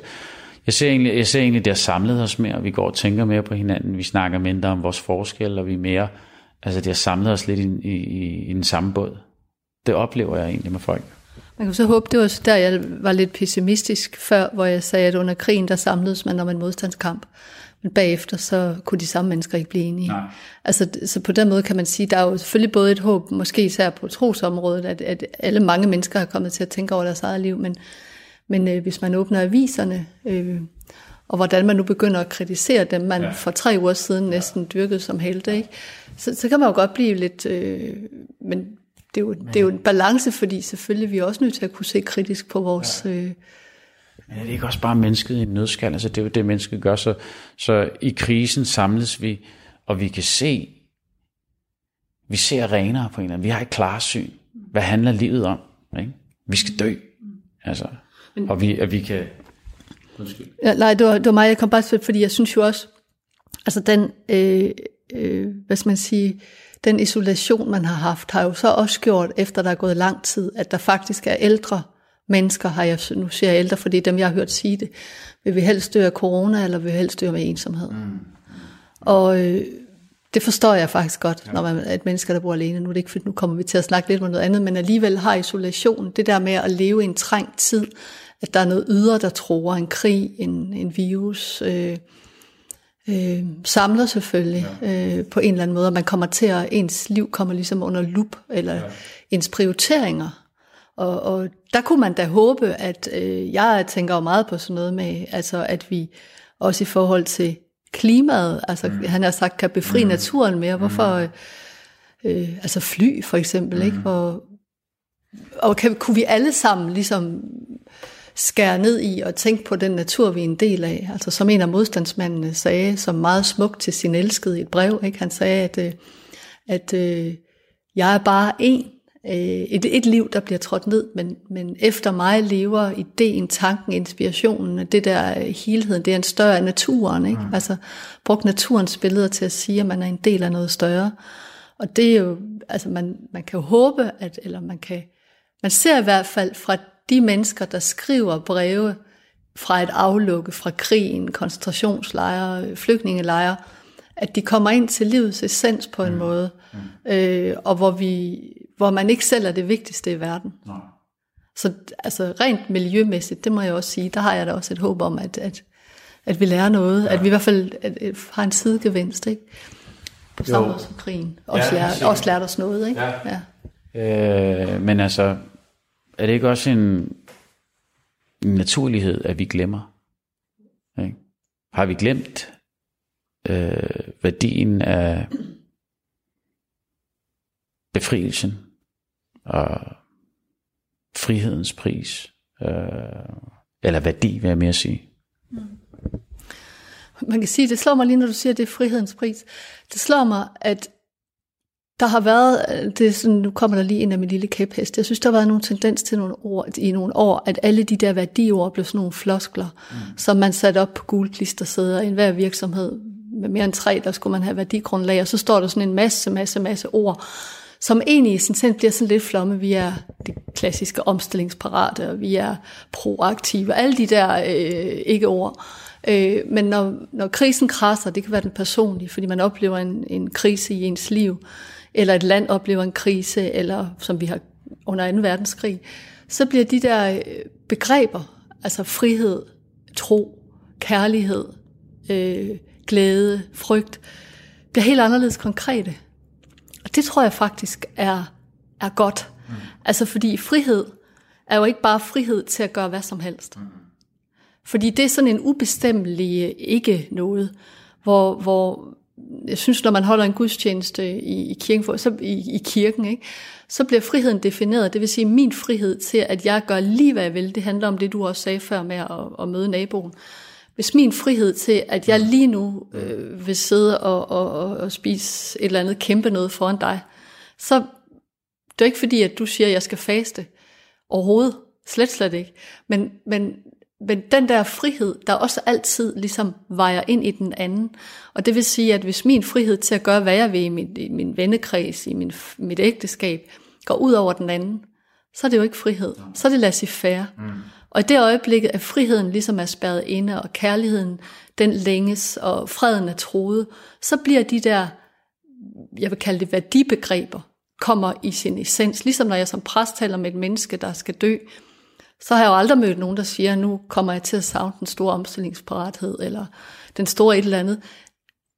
jeg ser egentlig, jeg ser egentlig, det har samlet os mere, vi går og tænker mere på hinanden, vi snakker mindre om vores forskel, og vi er mere altså det har samlet os lidt i, i, i den samme båd. Det oplever jeg egentlig med folk. Man kan så håbe, det var der, jeg var lidt pessimistisk før, hvor jeg sagde, at under krigen, der samledes man om en modstandskamp. Men bagefter, så kunne de samme mennesker ikke blive enige. Nej. Altså, så på den måde kan man sige, der er jo selvfølgelig både et håb, måske især på trosområdet, at, at alle mange mennesker har kommet til at tænke over deres eget liv, men, Men øh, hvis man åbner aviserne, øh, og hvordan man nu begynder at kritisere dem, man ja. for tre uger siden næsten dyrkede som helte, ikke? Så, så kan man jo godt blive lidt... Øh, men det er, jo, det er jo en balance, fordi selvfølgelig vi er også nødt til at kunne se kritisk på vores... Ja. Øh, men er det ikke også bare mennesket i en nødskal? Altså det er jo det, mennesket gør. Så, så i krisen samles vi, og vi kan se, vi ser renere på en eller anden. Vi har et klarsyn. Hvad handler livet om? Ikke? Vi skal dø. Altså, og, vi, og vi kan... Undskyld. Ja, nej, det var, det var mig, jeg kom bare til, fordi jeg synes jo også, altså den, øh, øh, hvad skal man sige, den isolation, man har haft, har jo så også gjort, efter der er gået lang tid, at der faktisk er ældre mennesker, har jeg, nu siger jeg ældre, fordi dem, jeg har hørt sige det, vil vi helst dø af corona, eller vil vi helst dø med ensomhed. Mm. Og øh, det forstår jeg faktisk godt, ja. når man er et menneske, der bor alene. Nu er det ikke, nu kommer vi til at snakke lidt om noget andet, men alligevel har isolation, det der med at leve i en trængt tid, at der er noget ydre, der tror, en krig, en, en virus, øh, øh, samler selvfølgelig ja. øh, på en eller anden måde, og man kommer til at, ens liv kommer ligesom under lup, eller ja. ens prioriteringer og, og der kunne man da håbe, at øh, jeg tænker jo meget på sådan noget med, altså at vi også i forhold til klimaet, altså mm. han har sagt, kan befri mm. naturen mere. Hvorfor, mm. øh, altså fly for eksempel, mm. ikke? Hvor, og kan, kunne vi alle sammen ligesom skære ned i og tænke på den natur, vi er en del af. Altså som en af modstandsmændene sagde, som meget smukt til sin elskede i et brev, ikke? han sagde, at, øh, at øh, jeg er bare en øh, et, et liv, der bliver trådt ned, men, men efter mig lever ideen, tanken, inspirationen, det der helheden, det er en større af naturen. Ikke? Mm. Altså brugt naturens billeder til at sige, at man er en del af noget større. Og det er jo, altså man, man kan jo håbe, at, eller man kan, man ser i hvert fald fra de mennesker, der skriver breve fra et aflukke fra krigen, koncentrationslejre, flygtningelejre, at de kommer ind til livets essens på en mm. måde, mm. Øh, og hvor vi hvor man ikke selv er det vigtigste i verden. Nej. Så altså rent miljømæssigt, det må jeg også sige, der har jeg da også et håb om, at, at, at vi lærer noget, ja. at vi i hvert fald at, at har en sidegevinst, ikke? På samme måde som krigen. Også, ja, lært, også lært os noget, ikke? Ja. ja. Øh, men altså, er det ikke også en, en naturlighed, at vi glemmer? Ikke? Har vi glemt øh, værdien af befrielsen og frihedens pris, øh, eller værdi, vil jeg mere sige. Mm. Man kan sige, det slår mig lige, når du siger, at det er frihedens pris. Det slår mig, at der har været, det er sådan, nu kommer der lige ind af min lille kæphest, jeg synes, der har været nogle tendens til nogle år, i nogle år, at alle de der værdiord blev sådan nogle floskler, mm. som man satte op på gulklistersæder i enhver virksomhed. Med mere end tre, der skulle man have værdigrundlag, og så står der sådan en masse, masse, masse ord, som egentlig i sin sind bliver sådan lidt flomme. Vi er det klassiske omstillingsparate, og vi er proaktive, alle de der øh, ikke-ord. Øh, men når, når krisen krasser, det kan være den personlige, fordi man oplever en, en krise i ens liv, eller et land oplever en krise, eller som vi har under 2. verdenskrig, så bliver de der øh, begreber, altså frihed, tro, kærlighed, øh, glæde, frygt, bliver helt anderledes konkrete. Og det tror jeg faktisk er, er godt. Mm. Altså fordi frihed er jo ikke bare frihed til at gøre hvad som helst. Mm. Fordi det er sådan en ubestemmelig ikke noget, hvor, hvor jeg synes, når man holder en gudstjeneste i, i, kirken, så, i, i kirken, ikke, så bliver friheden defineret. Det vil sige, min frihed til, at jeg gør lige, hvad jeg vil, det handler om det, du også sagde før med at, at møde naboen. Hvis min frihed til, at jeg lige nu øh, vil sidde og, og, og spise et eller andet kæmpe noget foran dig, så det er ikke fordi, at du siger, at jeg skal faste. Overhovedet. Slet, slet ikke. Men, men, men den der frihed, der også altid ligesom vejer ind i den anden. Og det vil sige, at hvis min frihed til at gøre, hvad jeg vil i min, i min vennekreds, i min, mit ægteskab, går ud over den anden, så er det jo ikke frihed. Så er det laissez-faire. Mm. Og i det øjeblik, at friheden ligesom er spærret inde, og kærligheden den længes, og freden er troet, så bliver de der, jeg vil kalde det værdibegreber, kommer i sin essens. Ligesom når jeg som præst taler med et menneske, der skal dø, så har jeg jo aldrig mødt nogen, der siger, nu kommer jeg til at savne den store omstillingsparathed, eller den store et eller andet.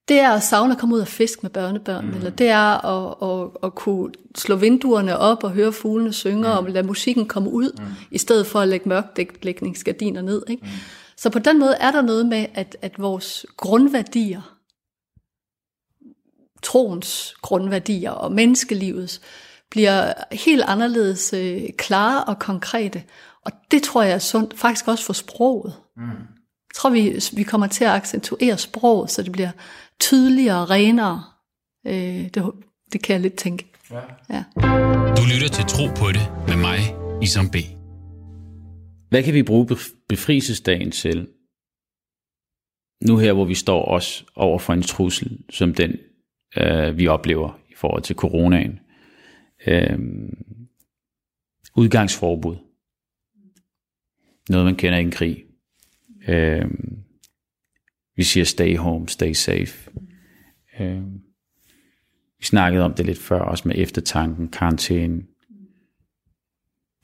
det er at savne at komme ud og fiske med børnebørn, mm. eller det er at, at, at kunne slå vinduerne op og høre fuglene synge, mm. og lade musikken komme ud, mm. i stedet for at lægge mørklægningsgardiner ned. Ikke? Mm. Så på den måde er der noget med, at, at vores grundværdier, troens grundværdier og menneskelivets, bliver helt anderledes øh, klare og konkrete. Og det tror jeg er sundt, faktisk også for sproget. Mm. Jeg tror, vi, vi kommer til at accentuere sproget, så det bliver tydeligere og renere. Øh, det, det kan jeg lidt tænke. Ja. ja. Du lytter til Tro på det med mig, Isam B. Hvad kan vi bruge befrielsesdagen til? Nu her, hvor vi står også over for en trussel, som den øh, vi oplever i forhold til coronaen. Øh, udgangsforbud. Noget, man kender i en krig. Øh, vi siger stay home, stay safe. Øh, vi snakkede om det lidt før, også med eftertanken, karantæne,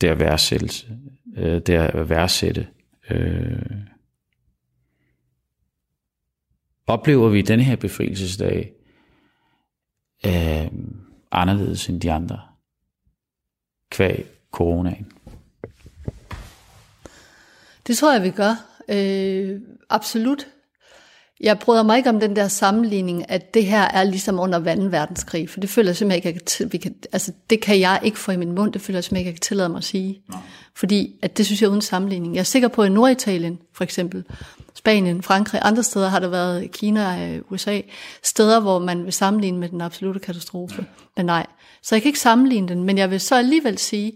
det at værdsætte, øh, det at værdsætte. Øh, oplever vi den her befrielsesdag øh, anderledes end de andre, kvæg coronaen? Det tror jeg, vi gør. Øh, absolut. Jeg bryder mig ikke om den der sammenligning, at det her er ligesom under 2. verdenskrig, for det føler jeg simpelthen ikke, at vi kan, altså det kan jeg ikke få i min mund, det føler jeg simpelthen ikke, at jeg kan tillade mig at sige. Nej. Fordi at det synes jeg er uden sammenligning. Jeg er sikker på, at i Norditalien for eksempel, Spanien, Frankrig, andre steder har der været Kina, USA, steder, hvor man vil sammenligne med den absolute katastrofe. Men nej, så jeg kan ikke sammenligne den, men jeg vil så alligevel sige,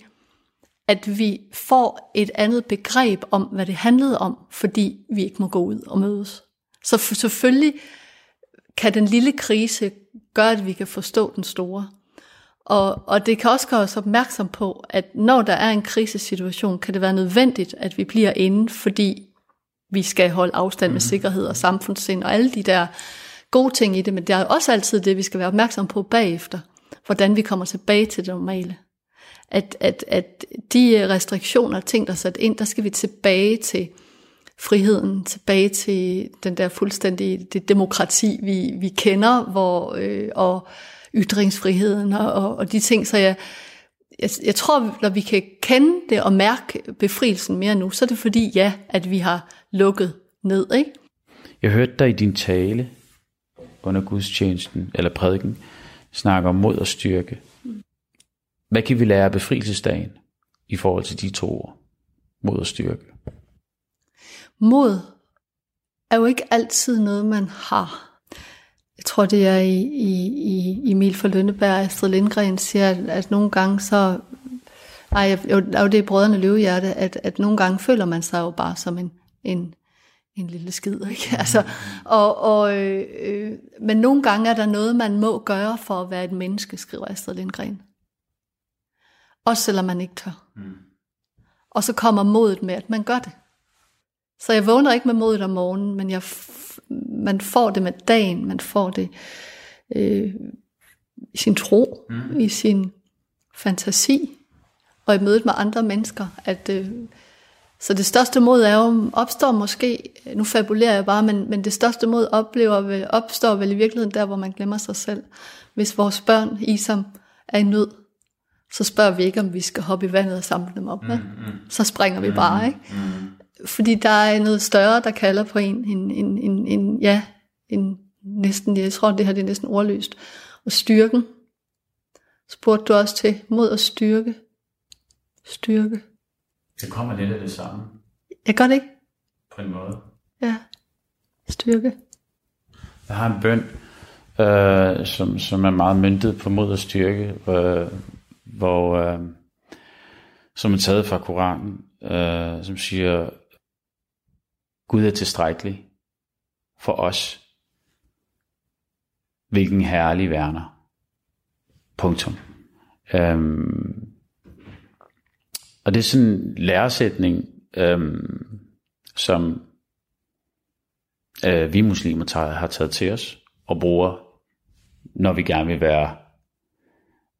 at vi får et andet begreb om, hvad det handlede om, fordi vi ikke må gå ud og mødes. Så for, selvfølgelig kan den lille krise gøre, at vi kan forstå den store. Og, og det kan også gøre os opmærksom på, at når der er en krisesituation, kan det være nødvendigt, at vi bliver inde, fordi vi skal holde afstand med mhm. sikkerhed og samfundssind og alle de der gode ting i det, men det er også altid det, vi skal være opmærksom på bagefter, hvordan vi kommer tilbage til det normale. At, at, at de øh, restriktioner og ting, der er sat ind, der skal vi tilbage til friheden, tilbage til den der fuldstændig det demokrati, vi, vi kender, hvor, øh, og ytringsfriheden og, og, og de ting. Så jeg, jeg, jeg tror, når vi kan kende det og mærke befrielsen mere nu, så er det fordi, ja, at vi har lukket ned. Ikke? Jeg hørte dig i din tale under gudstjenesten, eller prædiken, snakke om mod og styrke. Hvad kan vi lære af befrielsesdagen i forhold til de to ord? Mod og styrke. Mod er jo ikke altid noget, man har. Jeg tror, det er i, i, i Emil for Lønneberg, Astrid Lindgren siger, at, at nogle gange så... Ej, jo, jo, det er brødrene løvehjerte, at, at nogle gange føler man sig jo bare som en, en, en lille skid. Ikke? Altså, og, og, øh, øh, men nogle gange er der noget, man må gøre for at være et menneske, skriver Astrid Lindgren. Også selvom man ikke tør. Mm. Og så kommer modet med, at man gør det. Så jeg vågner ikke med modet om morgenen, men jeg, man får det med dagen, man får det øh, i sin tro, mm. i sin fantasi, og i mødet med andre mennesker. At, øh, så det største mod er jo, opstår måske, nu fabulerer jeg bare, men, men det største mod oplever, opstår vel i virkeligheden der, hvor man glemmer sig selv. Hvis vores børn i som er i nød, så spørger vi ikke, om vi skal hoppe i vandet og samle dem op. Mm, mm. Så springer vi bare, ikke? Mm fordi der er noget større, der kalder på en, en, en, en, en ja, en næsten, jeg tror, det her det er næsten ordløst. Og styrken, spurgte du også til, mod at styrke. Styrke. Det kommer lidt af det samme. Jeg gør det ikke. På en måde. Ja. Styrke. Jeg har en bøn, øh, som, som er meget myntet på mod og styrke, øh, hvor, øh, som er taget fra Koranen, øh, som siger, Gud er tilstrækkelig for os. Hvilken herlig værner. Punktum. Øhm, og det er sådan en læresætning, øhm, som øh, vi muslimer tager, har taget til os og bruger, når vi gerne vil være,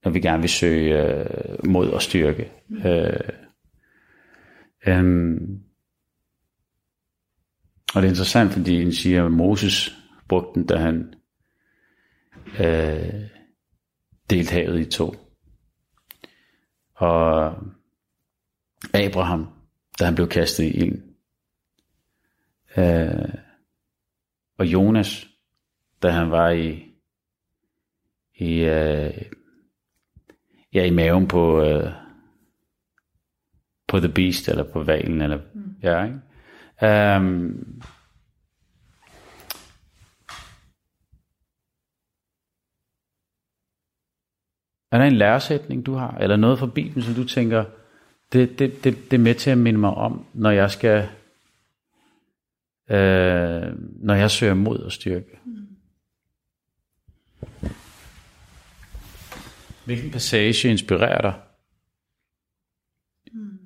når vi gerne vil søge øh, mod og styrke. Øh, øh, og det er interessant, fordi han siger, at Moses brugte den, da han øh, delte havet i to. Og Abraham, da han blev kastet i ilden. Øh, og Jonas, da han var i, i, øh, ja, i maven på, øh, på The Beast, eller på valen, eller, mm. ja, ikke? Um, er der en læresætning, du har, eller noget fra Bibelen, som du tænker, det, det, det, det er med til at minde mig om, når jeg skal, øh, når jeg søger mod og styrke? Mm. Hvilken passage inspirerer dig? Mm.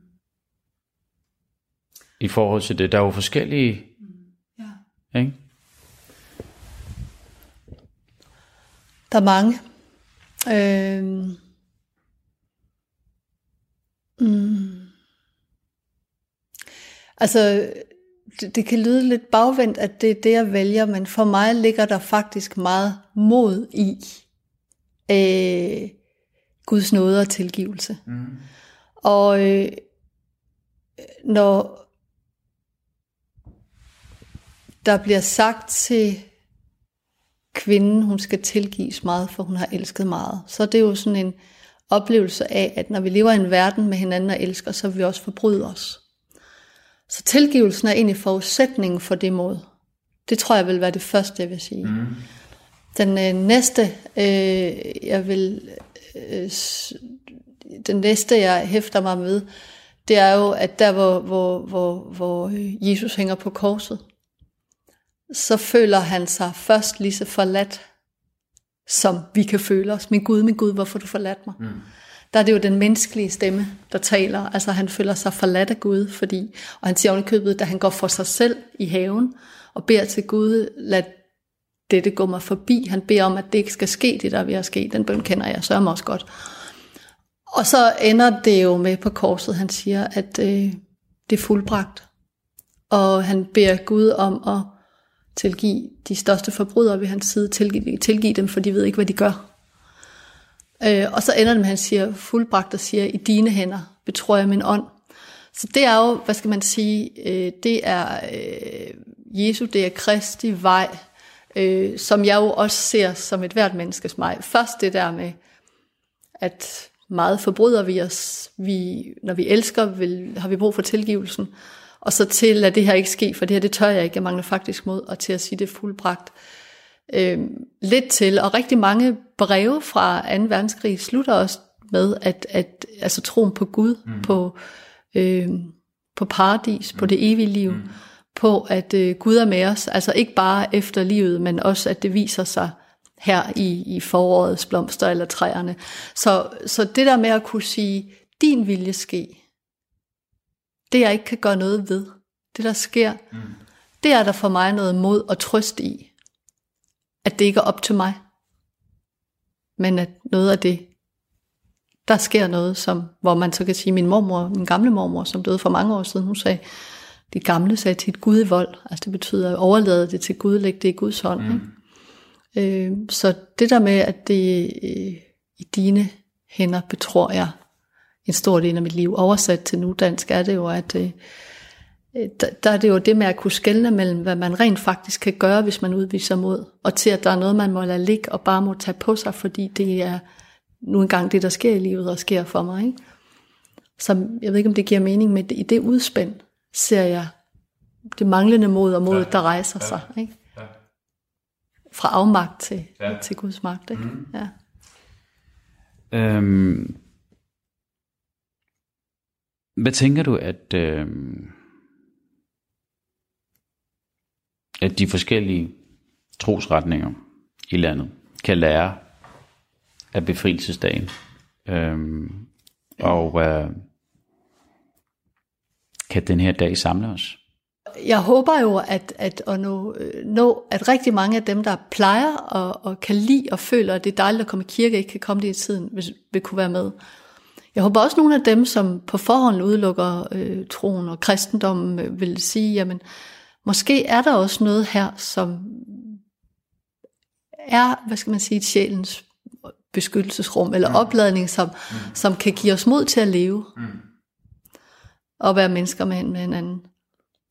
I forhold til det, der er jo forskellige, mm. ja. ikke? Der er mange. Øh, mm, altså, det, det kan lyde lidt bagvendt, at det er det, jeg vælger, men for mig ligger der faktisk meget mod i øh, Guds nåde og tilgivelse. Mm. Og øh, når der bliver sagt til kvinden, hun skal tilgives meget, for hun har elsket meget. Så det er jo sådan en oplevelse af, at når vi lever i en verden med hinanden og elsker, så vil vi også forbryde os. Så tilgivelsen er egentlig forudsætningen for det mod. Det tror jeg vil være det første, jeg vil sige. Mm. Den øh, næste, øh, jeg vil, øh, den næste, jeg hæfter mig med, det er jo, at der, hvor, hvor, hvor, hvor Jesus hænger på korset, så føler han sig først lige så forladt, som vi kan føle os. Min Gud, min Gud, hvorfor du forladt mig? Mm. Der er det jo den menneskelige stemme, der taler. Altså han føler sig forladt af Gud, fordi, og han siger købet, da han går for sig selv i haven, og beder til Gud, lad dette går mig forbi. Han beder om, at det ikke skal ske, det der vil ske. Den bøn kender jeg så også godt. Og så ender det jo med på korset, han siger, at øh, det er fuldbragt. Og han beder Gud om at tilgive de største forbrydere ved hans side, tilgive, tilgive dem, for de ved ikke, hvad de gør. Øh, og så ender det med, at han siger, fuldbragt og siger, i dine hænder betror jeg min ånd. Så det er jo, hvad skal man sige, øh, det er øh, Jesu, det er Kristi vej, øh, som jeg jo også ser som et hvert menneskes vej. Først det der med, at meget forbryder vi os, vi, når vi elsker, vil, har vi brug for tilgivelsen og så til, at det her ikke ske, for det her, det tør jeg ikke, jeg mangler faktisk mod, og til at sige det fuldbragt. Øh, lidt til, og rigtig mange breve fra 2. verdenskrig slutter også med, at, at altså troen på Gud, mm. på, øh, på paradis, mm. på det evige liv, mm. På at øh, Gud er med os, altså ikke bare efter livet, men også at det viser sig her i, i forårets blomster eller træerne. Så, så det der med at kunne sige, din vilje ske, det jeg ikke kan gøre noget ved, det der sker, mm. det er der for mig noget mod og trøst i. At det ikke er op til mig, men at noget af det, der sker noget, som, hvor man så kan sige, min mormor, min gamle mormor, som døde for mange år siden, hun sagde, de gamle sagde til et Gud i vold, altså det betyder at overlade det til Gud, lægge det i Guds hånd. Mm. Ikke? Øh, så det der med, at det øh, i dine hænder betror jeg, en stor del af mit liv. Oversat til nu dansk er det jo, at øh, der, der er det jo det med at kunne skelne mellem, hvad man rent faktisk kan gøre, hvis man udviser mod, og til at der er noget, man må lade ligge og bare må tage på sig, fordi det er nu engang det, der sker i livet og sker for mig. Ikke? Så jeg ved ikke, om det giver mening, men i det udspænd ser jeg det manglende mod og mod, ja. der rejser ja. sig. Ikke? Ja. Fra afmagt til, ja. til Guds magt. Ikke? Mm. Ja. Øhm, hvad tænker du, at, øh, at de forskellige trosretninger i landet kan lære af befrielsesdagen? Øh, og øh, kan den her dag samle os? Jeg håber jo, at, at, at, nå, nå, at rigtig mange af dem, der plejer og, og kan lide og føler, at det er dejligt at komme i kirke, ikke kan komme det i tiden, vil, vil kunne være med. Jeg håber også nogle af dem, som på forhånd udelukker øh, troen og kristendommen, øh, vil sige, jamen, måske er der også noget her, som er, hvad skal man sige, et sjælens beskyttelsesrum, eller mm. opladning, som, mm. som kan give os mod til at leve. Mm. Og være mennesker med, med hinanden.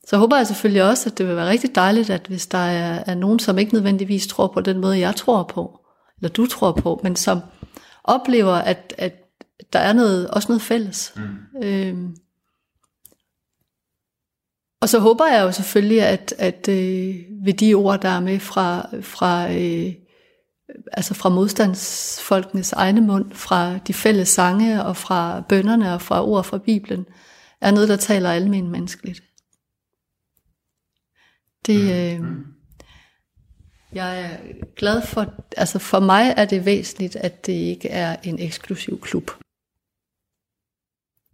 Så håber jeg selvfølgelig også, at det vil være rigtig dejligt, at hvis der er, er nogen, som ikke nødvendigvis tror på den måde, jeg tror på, eller du tror på, men som oplever, at, at der er noget, også noget fælles. Mm. Øhm, og så håber jeg jo selvfølgelig, at, at øh, ved de ord, der er med fra, fra, øh, altså fra modstandsfolkenes egne mund, fra de fælles sange og fra bønderne og fra ord fra Bibelen, er noget, der taler almen menneskeligt. Det, mm. øh, jeg er glad for, altså for mig er det væsentligt, at det ikke er en eksklusiv klub.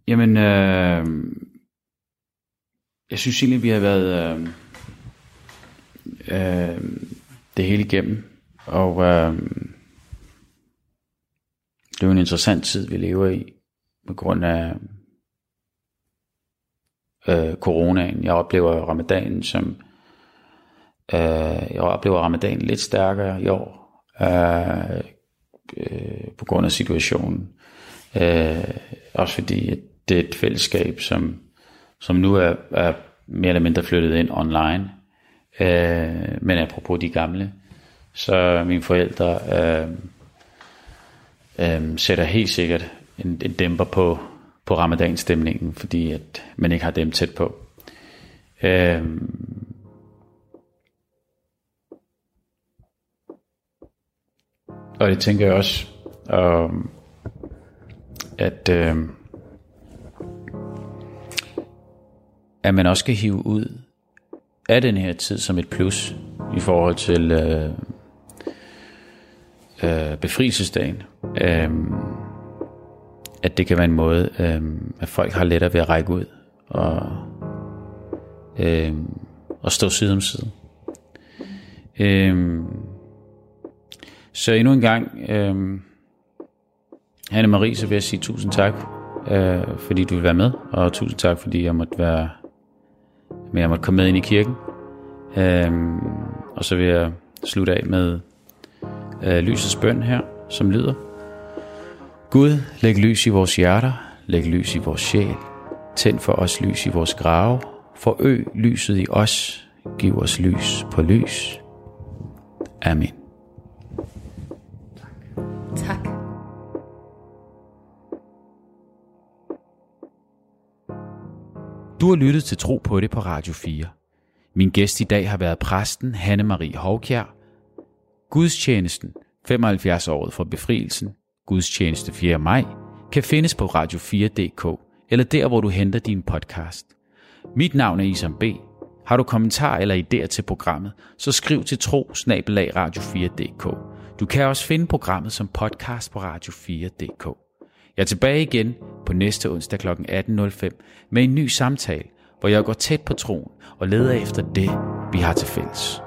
Jamen, øh, jeg synes egentlig, vi har været øh, øh, det hele igennem. Og øh, det er jo en interessant tid, vi lever i, på grund af øh, coronaen. Jeg oplever ramadanen som, øh, jeg oplever ramadanen lidt stærkere i år, øh, øh, på grund af situationen. Øh, også fordi at det er et fællesskab, som, som nu er, er mere eller mindre flyttet ind online. Øh, men apropos de gamle, så mine forældre øh, øh, sætter helt sikkert en, en dæmper på, på ramadanstemningen, fordi at man ikke har dem tæt på. Øhm, og det tænker jeg også, øh, at, øh, at man også skal hive ud af den her tid som et plus i forhold til øh, øh, befrielsesdagen. Øh, at det kan være en måde, øh, at folk har lettere ved at række ud og, øh, og stå side om side. Øh, så endnu en gang, øh, Hanne Marie, så vil jeg sige tusind tak, øh, fordi du vil være med, og tusind tak, fordi jeg måtte være men jeg måtte komme med ind i kirken. Øh, og så vil jeg slutte af med øh, lysets bøn her, som lyder. Gud, læg lys i vores hjerter, læg lys i vores sjæl, tænd for os lys i vores grave, forøg lyset i os, giv os lys på lys. Amen. Tak. Du har lyttet til Tro på det på Radio 4. Min gæst i dag har været præsten Hanne Marie Hovkjær, Gudstjenesten 75 året for befrielsen, gudstjeneste 4. maj, kan findes på radio4.dk eller der, hvor du henter din podcast. Mit navn er Isam B. Har du kommentar eller idéer til programmet, så skriv til tro radio4.dk. Du kan også finde programmet som podcast på radio4.dk. Jeg er tilbage igen på næste onsdag kl. 18.05 med en ny samtale, hvor jeg går tæt på troen og leder efter det, vi har til fælles.